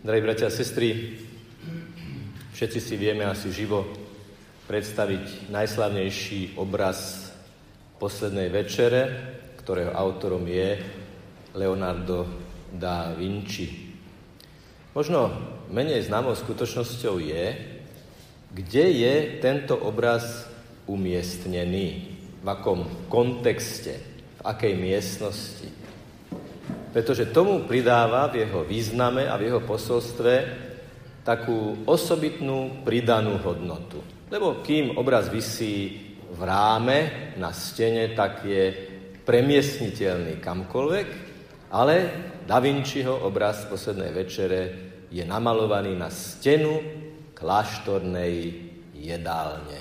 Drahí bratia a sestry, všetci si vieme asi živo predstaviť najslavnejší obraz poslednej večere, ktorého autorom je Leonardo da Vinci. Možno menej známou skutočnosťou je, kde je tento obraz umiestnený, v akom kontexte, v akej miestnosti. Pretože tomu pridáva v jeho význame a v jeho posolstve takú osobitnú pridanú hodnotu. Lebo kým obraz vysí v ráme na stene, tak je premiestniteľný kamkoľvek, ale Da Vinciho obraz poslednej večere je namalovaný na stenu kláštornej jedálne.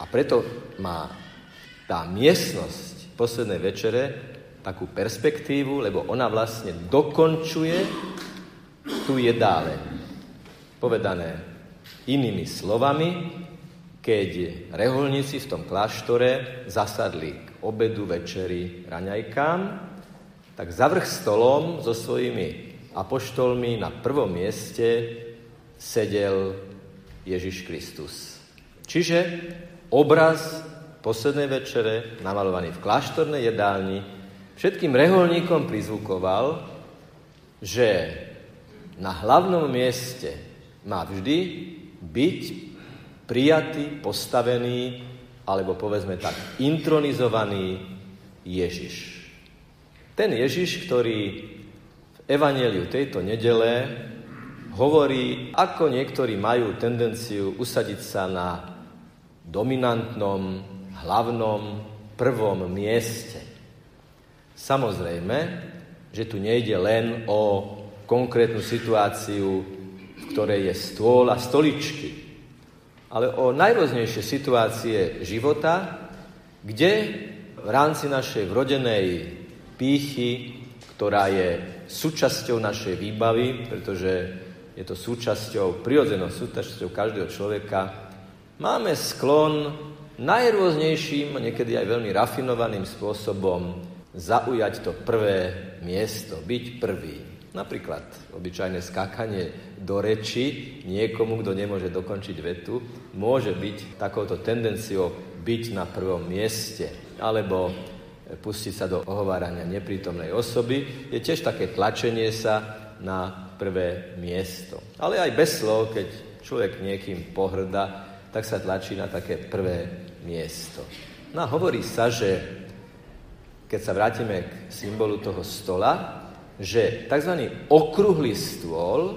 A preto má tá miestnosť poslednej večere takú perspektívu, lebo ona vlastne dokončuje tú jedáleň. Povedané inými slovami, keď reholníci v tom kláštore zasadli k obedu, večeri, raňajkám, tak za vrch stolom so svojimi apoštolmi na prvom mieste sedel Ježiš Kristus. Čiže obraz poslednej večere, namalovaný v kláštornej jedálni, všetkým reholníkom prizvukoval, že na hlavnom mieste má vždy byť prijatý, postavený, alebo povedzme tak, intronizovaný Ježiš. Ten Ježiš, ktorý v evaneliu tejto nedele hovorí, ako niektorí majú tendenciu usadiť sa na dominantnom, hlavnom, prvom mieste. Samozrejme, že tu nejde len o konkrétnu situáciu, v ktorej je stôl a stoličky, ale o najrôznejšie situácie života, kde v rámci našej vrodenej pýchy, ktorá je súčasťou našej výbavy, pretože je to súčasťou, prirodzenou súčasťou každého človeka, máme sklon najrôznejším, niekedy aj veľmi rafinovaným spôsobom zaujať to prvé miesto, byť prvý. Napríklad obyčajné skákanie do reči niekomu, kto nemôže dokončiť vetu, môže byť takouto tendenciou byť na prvom mieste. Alebo pustiť sa do ohovárania neprítomnej osoby, je tiež také tlačenie sa na prvé miesto. Ale aj bez slov, keď človek niekým pohrda, tak sa tlačí na také prvé miesto. No a hovorí sa, že keď sa vrátime k symbolu toho stola, že tzv. okrúhly stôl,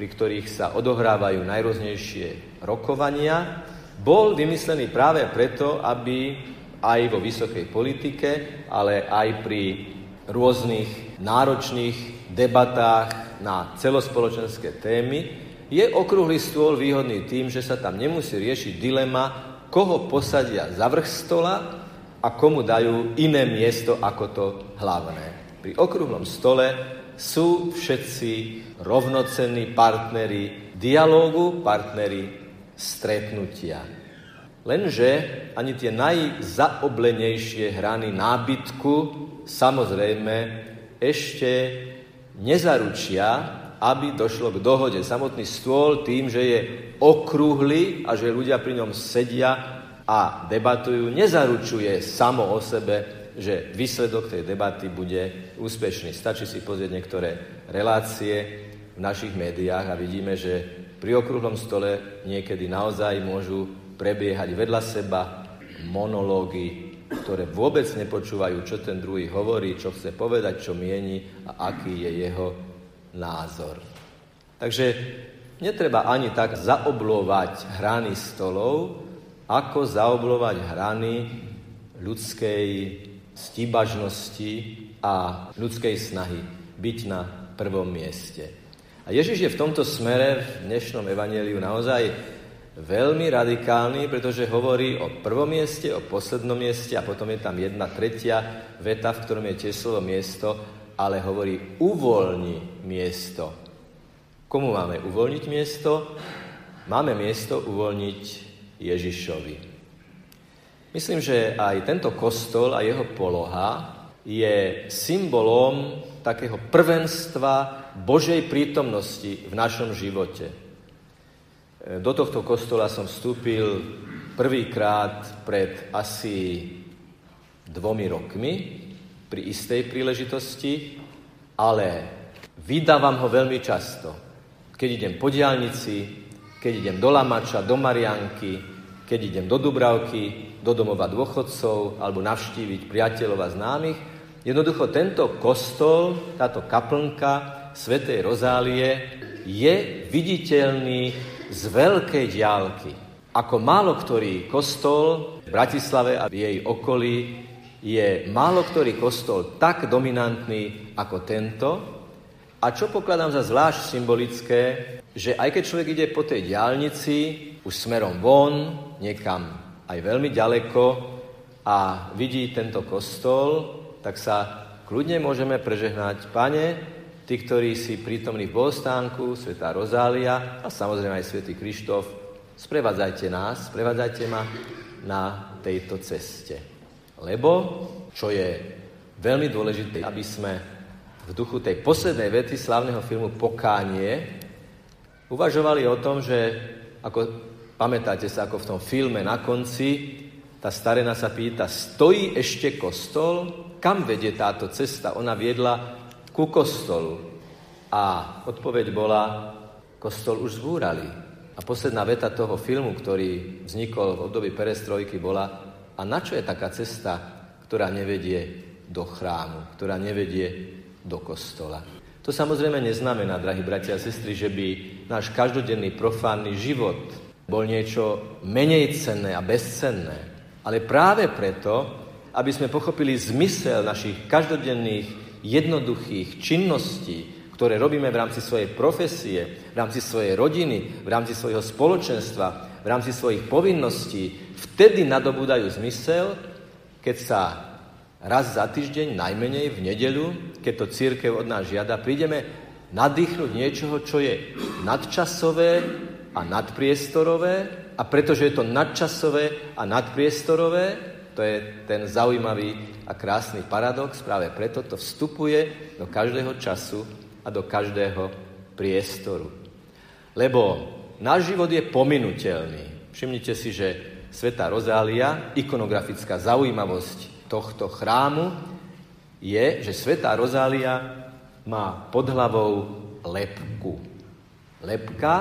pri ktorých sa odohrávajú najrôznejšie rokovania, bol vymyslený práve preto, aby aj vo vysokej politike, ale aj pri rôznych náročných debatách na celospoločenské témy, je okrúhly stôl výhodný tým, že sa tam nemusí riešiť dilema, koho posadia za vrch stola a komu dajú iné miesto ako to hlavné. Pri okrúhlom stole sú všetci rovnocenní partneri dialógu, partneri stretnutia. Lenže ani tie najzaoblenejšie hrany nábytku samozrejme ešte nezaručia, aby došlo k dohode. Samotný stôl tým, že je okrúhly a že ľudia pri ňom sedia a debatujú, nezaručuje samo o sebe, že výsledok tej debaty bude úspešný. Stačí si pozrieť niektoré relácie v našich médiách a vidíme, že pri okrúhlom stole niekedy naozaj môžu prebiehať vedľa seba monológy, ktoré vôbec nepočúvajú, čo ten druhý hovorí, čo chce povedať, čo mieni a aký je jeho názor. Takže netreba ani tak zaoblovať hrany stolov, ako zaoblovať hrany ľudskej stíbažnosti a ľudskej snahy byť na prvom mieste. A Ježiš je v tomto smere v dnešnom evaneliu naozaj veľmi radikálny, pretože hovorí o prvom mieste, o poslednom mieste a potom je tam jedna tretia veta, v ktorom je tiež slovo miesto, ale hovorí uvoľni miesto. Komu máme uvoľniť miesto? Máme miesto uvoľniť Ježišovi. Myslím, že aj tento kostol a jeho poloha je symbolom takého prvenstva Božej prítomnosti v našom živote. Do tohto kostola som vstúpil prvýkrát pred asi dvomi rokmi pri istej príležitosti, ale vydávam ho veľmi často. Keď idem po diálnici, keď idem do Lamača, do Marianky, keď idem do Dubravky, do domova dôchodcov alebo navštíviť priateľov a známych. Jednoducho tento kostol, táto kaplnka Svetej Rozálie je viditeľný z veľkej diálky. Ako málo ktorý kostol v Bratislave a v jej okolí je málo ktorý kostol tak dominantný ako tento. A čo pokladám za zvlášť symbolické, že aj keď človek ide po tej diálnici, už smerom von, niekam aj veľmi ďaleko a vidí tento kostol, tak sa kľudne môžeme prežehnať. Pane, tí, ktorí si prítomní v Bostánku, Svetá Rozália a samozrejme aj Svetý Krištof, Sprevádzajte nás, sprevádzajte ma na tejto ceste. Lebo, čo je veľmi dôležité, aby sme v duchu tej poslednej vety slavného filmu Pokánie uvažovali o tom, že ako pamätáte sa, ako v tom filme na konci, tá starena sa pýta, stojí ešte kostol? Kam vedie táto cesta? Ona viedla ku kostolu. A odpoveď bola, kostol už zbúrali. A posledná veta toho filmu, ktorý vznikol v období perestrojky, bola a na čo je taká cesta, ktorá nevedie do chrámu, ktorá nevedie do kostola. To samozrejme neznamená, drahí bratia a sestry, že by náš každodenný profánny život bol niečo menej cenné a bezcenné. Ale práve preto, aby sme pochopili zmysel našich každodenných, jednoduchých činností, ktoré robíme v rámci svojej profesie, v rámci svojej rodiny, v rámci svojho spoločenstva, v rámci svojich povinností, vtedy nadobúdajú zmysel, keď sa raz za týždeň, najmenej v nedeľu, keď to církev od nás žiada, prídeme nadýchnuť niečoho, čo je nadčasové a nadpriestorové a pretože je to nadčasové a nadpriestorové, to je ten zaujímavý a krásny paradox, práve preto to vstupuje do každého času a do každého priestoru. Lebo náš život je pominutelný. Všimnite si, že Sveta Rozália, ikonografická zaujímavosť tohto chrámu je, že Sveta Rozália má pod hlavou lepku. Lepka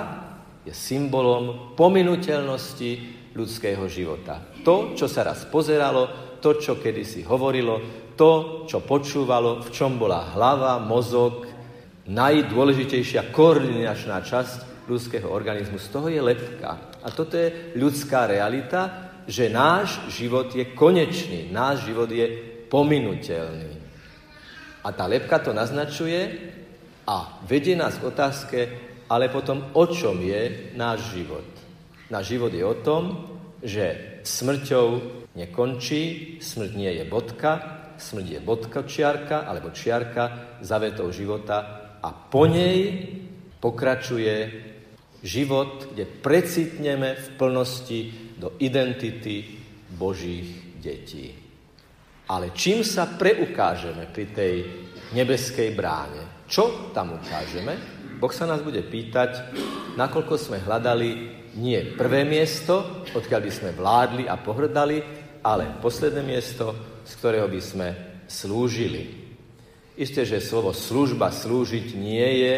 je symbolom pominuteľnosti ľudského života. To, čo sa raz pozeralo, to, čo kedysi hovorilo, to, čo počúvalo, v čom bola hlava, mozog, najdôležitejšia koordinačná časť ľudského organizmu. Z toho je lepka. A toto je ľudská realita, že náš život je konečný, náš život je pominutelný. A tá lepka to naznačuje a vedie nás k otázke, ale potom o čom je náš život. Náš život je o tom, že smrťou nekončí, smrť nie je bodka, smrť je bodka čiarka alebo čiarka za vetou života a po nej pokračuje život, kde precitneme v plnosti do identity Božích detí. Ale čím sa preukážeme pri tej nebeskej bráne? Čo tam ukážeme? Boh sa nás bude pýtať, nakoľko sme hľadali nie prvé miesto, odkiaľ by sme vládli a pohrdali, ale posledné miesto, z ktorého by sme slúžili. Isté, že slovo služba, slúžiť nie je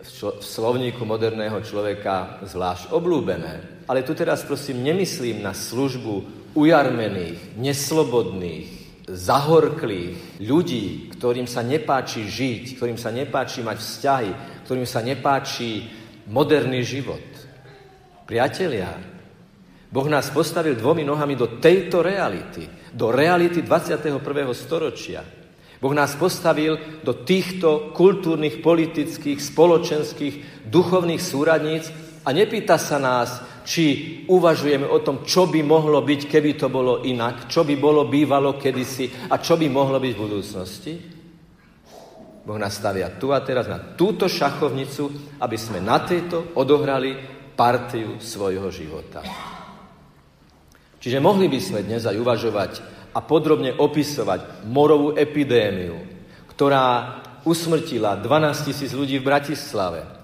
v slovníku moderného človeka zvlášť oblúbené. Ale tu teraz prosím nemyslím na službu ujarmených, neslobodných, zahorklých ľudí, ktorým sa nepáči žiť, ktorým sa nepáči mať vzťahy, ktorým sa nepáči moderný život. Priatelia, Boh nás postavil dvomi nohami do tejto reality, do reality 21. storočia. Boh nás postavil do týchto kultúrnych, politických, spoločenských, duchovných súradníc a nepýta sa nás, či uvažujeme o tom, čo by mohlo byť, keby to bolo inak, čo by bolo bývalo kedysi a čo by mohlo byť v budúcnosti. Boh nás stavia tu a teraz na túto šachovnicu, aby sme na tejto odohrali partiu svojho života. Čiže mohli by sme dnes aj uvažovať a podrobne opisovať morovú epidémiu, ktorá usmrtila 12 tisíc ľudí v Bratislave.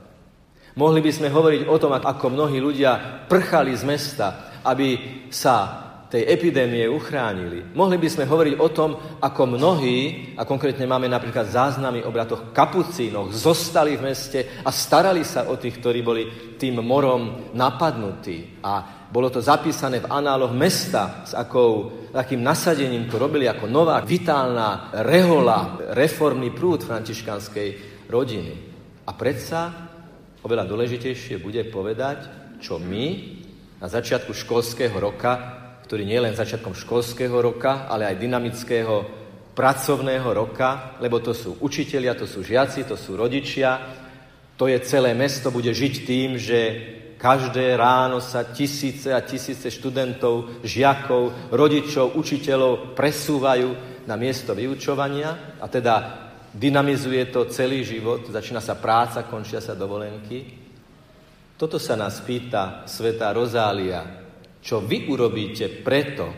Mohli by sme hovoriť o tom, ako mnohí ľudia prchali z mesta, aby sa tej epidémie uchránili. Mohli by sme hovoriť o tom, ako mnohí, a konkrétne máme napríklad záznamy o bratoch kapucínoch, zostali v meste a starali sa o tých, ktorí boli tým morom napadnutí. A bolo to zapísané v análoch mesta s akou, takým nasadením to robili ako nová, vitálna rehola, reformný prúd františkanskej rodiny. A predsa oveľa dôležitejšie bude povedať, čo my na začiatku školského roka ktorý nie je len začiatkom školského roka, ale aj dynamického pracovného roka, lebo to sú učitelia, to sú žiaci, to sú rodičia. To je celé mesto, bude žiť tým, že každé ráno sa tisíce a tisíce študentov, žiakov, rodičov, učiteľov presúvajú na miesto vyučovania a teda dynamizuje to celý život, začína sa práca, končia sa dovolenky. Toto sa nás pýta Sveta Rozália, čo vy urobíte preto,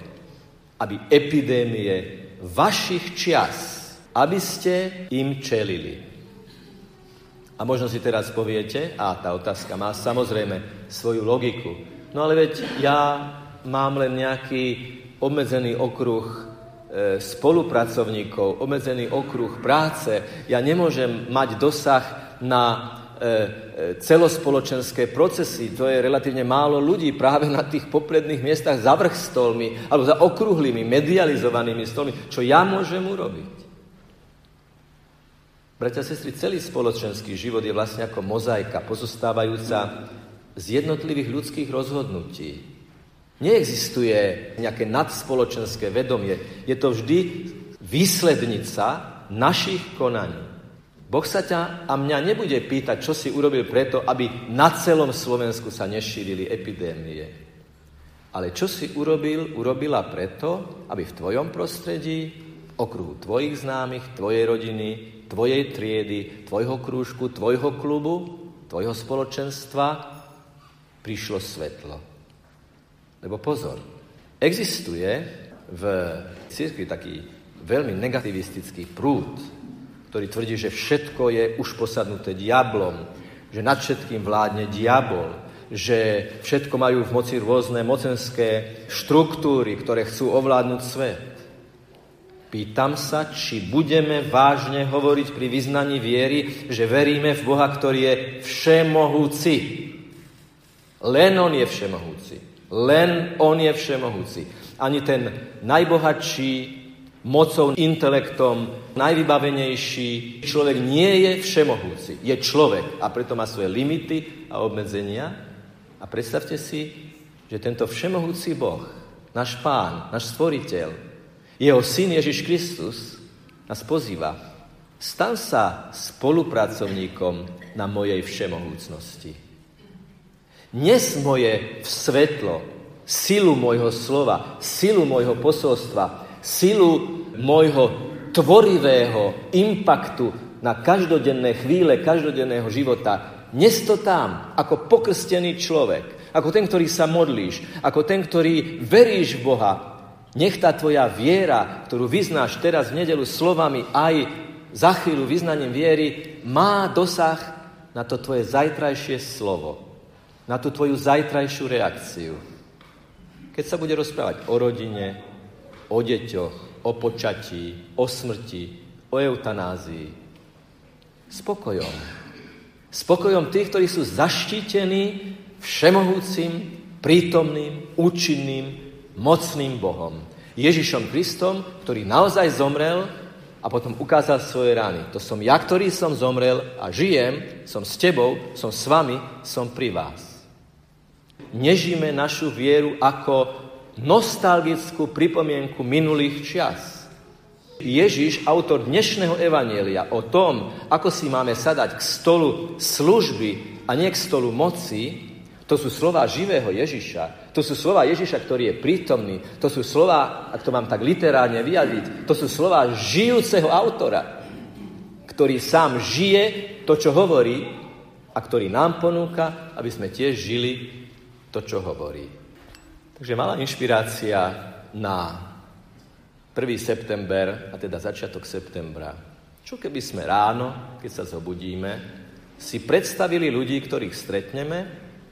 aby epidémie vašich čias, aby ste im čelili. A možno si teraz poviete, a tá otázka má samozrejme svoju logiku, no ale veď ja mám len nejaký obmedzený okruh spolupracovníkov, obmedzený okruh práce, ja nemôžem mať dosah na E, e, celospoločenské procesy, to je relatívne málo ľudí práve na tých popredných miestach za vrch stolmi alebo za okrúhlymi, medializovanými stolmi. Čo ja môžem urobiť? Bratia a sestry, celý spoločenský život je vlastne ako mozaika pozostávajúca z jednotlivých ľudských rozhodnutí. Neexistuje nejaké nadspoločenské vedomie. Je to vždy výslednica našich konaní. Boh sa ťa a mňa nebude pýtať, čo si urobil preto, aby na celom Slovensku sa nešírili epidémie. Ale čo si urobil, urobila preto, aby v tvojom prostredí, okruhu tvojich známych, tvojej rodiny, tvojej triedy, tvojho krúžku, tvojho klubu, tvojho spoločenstva prišlo svetlo. Lebo pozor, existuje v cirkvi taký veľmi negativistický prúd, ktorý tvrdí, že všetko je už posadnuté diablom, že nad všetkým vládne diabol, že všetko majú v moci rôzne mocenské štruktúry, ktoré chcú ovládnuť svet. Pýtam sa, či budeme vážne hovoriť pri vyznaní viery, že veríme v Boha, ktorý je všemohúci. Len On je všemohúci. Len On je všemohúci. Ani ten najbohatší, mocou, intelektom, najvybavenejší. Človek nie je všemohúci. Je človek a preto má svoje limity a obmedzenia. A predstavte si, že tento všemohúci Boh, náš Pán, náš Stvoriteľ, jeho Syn Ježiš Kristus nás pozýva. Stan sa spolupracovníkom na mojej všemohúcnosti. Nes moje v svetlo, silu môjho slova, silu môjho posolstva, silu môjho tvorivého impaktu na každodenné chvíle každodenného života. Nes to tam, ako pokrstený človek, ako ten, ktorý sa modlíš, ako ten, ktorý veríš v Boha. Nech tá tvoja viera, ktorú vyznáš teraz v nedelu slovami aj za chvíľu vyznaním viery, má dosah na to tvoje zajtrajšie slovo, na tú tvoju zajtrajšiu reakciu. Keď sa bude rozprávať o rodine, o deťoch, o počatí, o smrti, o eutanázii. Spokojom. Spokojom tých, ktorí sú zaštítení všemohúcim, prítomným, účinným, mocným Bohom. Ježišom Kristom, ktorý naozaj zomrel a potom ukázal svoje rány. To som ja, ktorý som zomrel a žijem, som s tebou, som s vami, som pri vás. Nežíme našu vieru ako nostalgickú pripomienku minulých čias. Ježiš, autor dnešného evanielia o tom, ako si máme sadať k stolu služby a nie k stolu moci, to sú slova živého Ježiša. To sú slova Ježiša, ktorý je prítomný. To sú slova, ak to mám tak literárne vyjadriť, to sú slova žijúceho autora, ktorý sám žije to, čo hovorí a ktorý nám ponúka, aby sme tiež žili to, čo hovorí. Takže malá inšpirácia na 1. september, a teda začiatok septembra. Čo keby sme ráno, keď sa zobudíme, si predstavili ľudí, ktorých stretneme,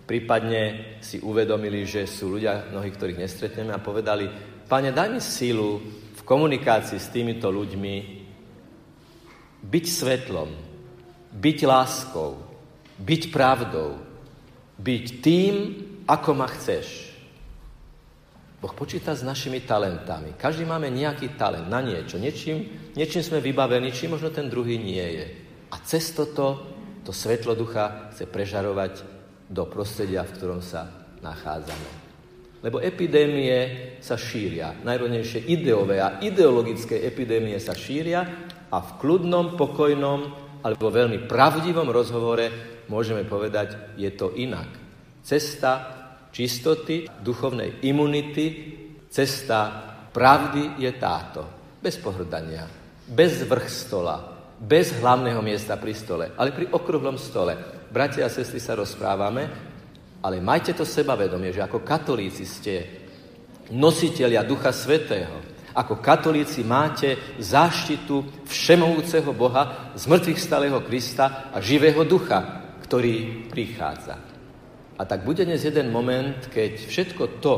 prípadne si uvedomili, že sú ľudia, mnohí, ktorých nestretneme a povedali, pane, daj mi sílu v komunikácii s týmito ľuďmi byť svetlom, byť láskou, byť pravdou, byť tým, ako ma chceš. Boh počíta s našimi talentami. Každý máme nejaký talent na niečo. Niečím, niečím sme vybavení, čím možno ten druhý nie je. A cez toto, to svetlo ducha chce prežarovať do prostredia, v ktorom sa nachádzame. Lebo epidémie sa šíria. Najrodnejšie ideové a ideologické epidémie sa šíria a v kľudnom, pokojnom alebo veľmi pravdivom rozhovore môžeme povedať, je to inak. Cesta čistoty, duchovnej imunity, cesta pravdy je táto. Bez pohrdania, bez vrch stola, bez hlavného miesta pri stole, ale pri okrúhlom stole. Bratia a sestry sa rozprávame, ale majte to sebavedomie, že ako katolíci ste nositeľia Ducha Svetého, ako katolíci máte záštitu všemovúceho Boha, zmrtvých stalého Krista a živého ducha, ktorý prichádza. A tak bude dnes jeden moment, keď všetko to,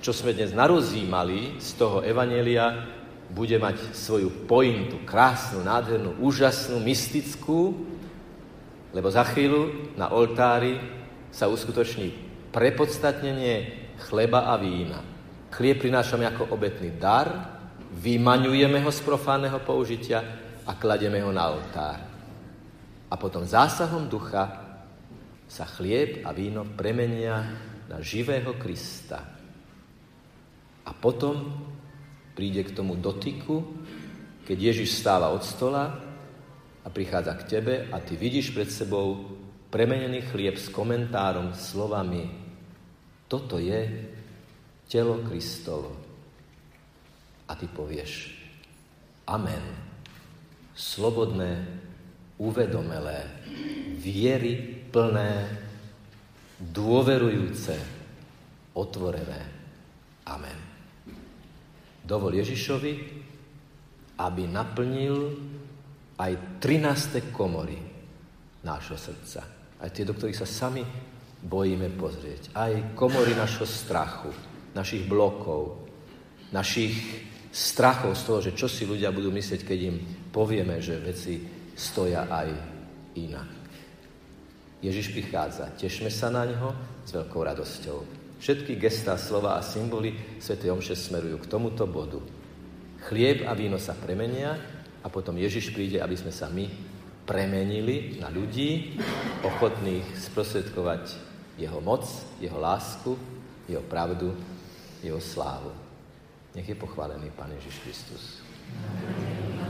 čo sme dnes narozímali z toho Evanelia, bude mať svoju pointu, krásnu, nádhernú, úžasnú, mystickú, lebo za chvíľu na oltári sa uskutoční prepodstatnenie chleba a vína. Chlieb prinášame ako obetný dar, vymaňujeme ho z profánneho použitia a kladieme ho na oltár. A potom zásahom ducha sa chlieb a víno premenia na živého Krista. A potom príde k tomu dotyku, keď Ježiš stáva od stola a prichádza k tebe a ty vidíš pred sebou premenený chlieb s komentárom, slovami toto je telo Kristovo. A ty povieš Amen. Slobodné, uvedomelé, viery plné, dôverujúce, otvorené. Amen. Dovol Ježišovi, aby naplnil aj 13. komory nášho srdca. Aj tie, do ktorých sa sami bojíme pozrieť. Aj komory našho strachu, našich blokov, našich strachov z toho, že čo si ľudia budú myslieť, keď im povieme, že veci stoja aj inak. Ježiš prichádza. Tešme sa na ňo s veľkou radosťou. Všetky gestá, slova a symboly Sv. Omše smerujú k tomuto bodu. Chlieb a víno sa premenia a potom Ježiš príde, aby sme sa my premenili na ľudí, ochotných sprostredkovať jeho moc, jeho lásku, jeho pravdu, jeho slávu. Nech je pochválený Pán Ježiš Kristus. Amen.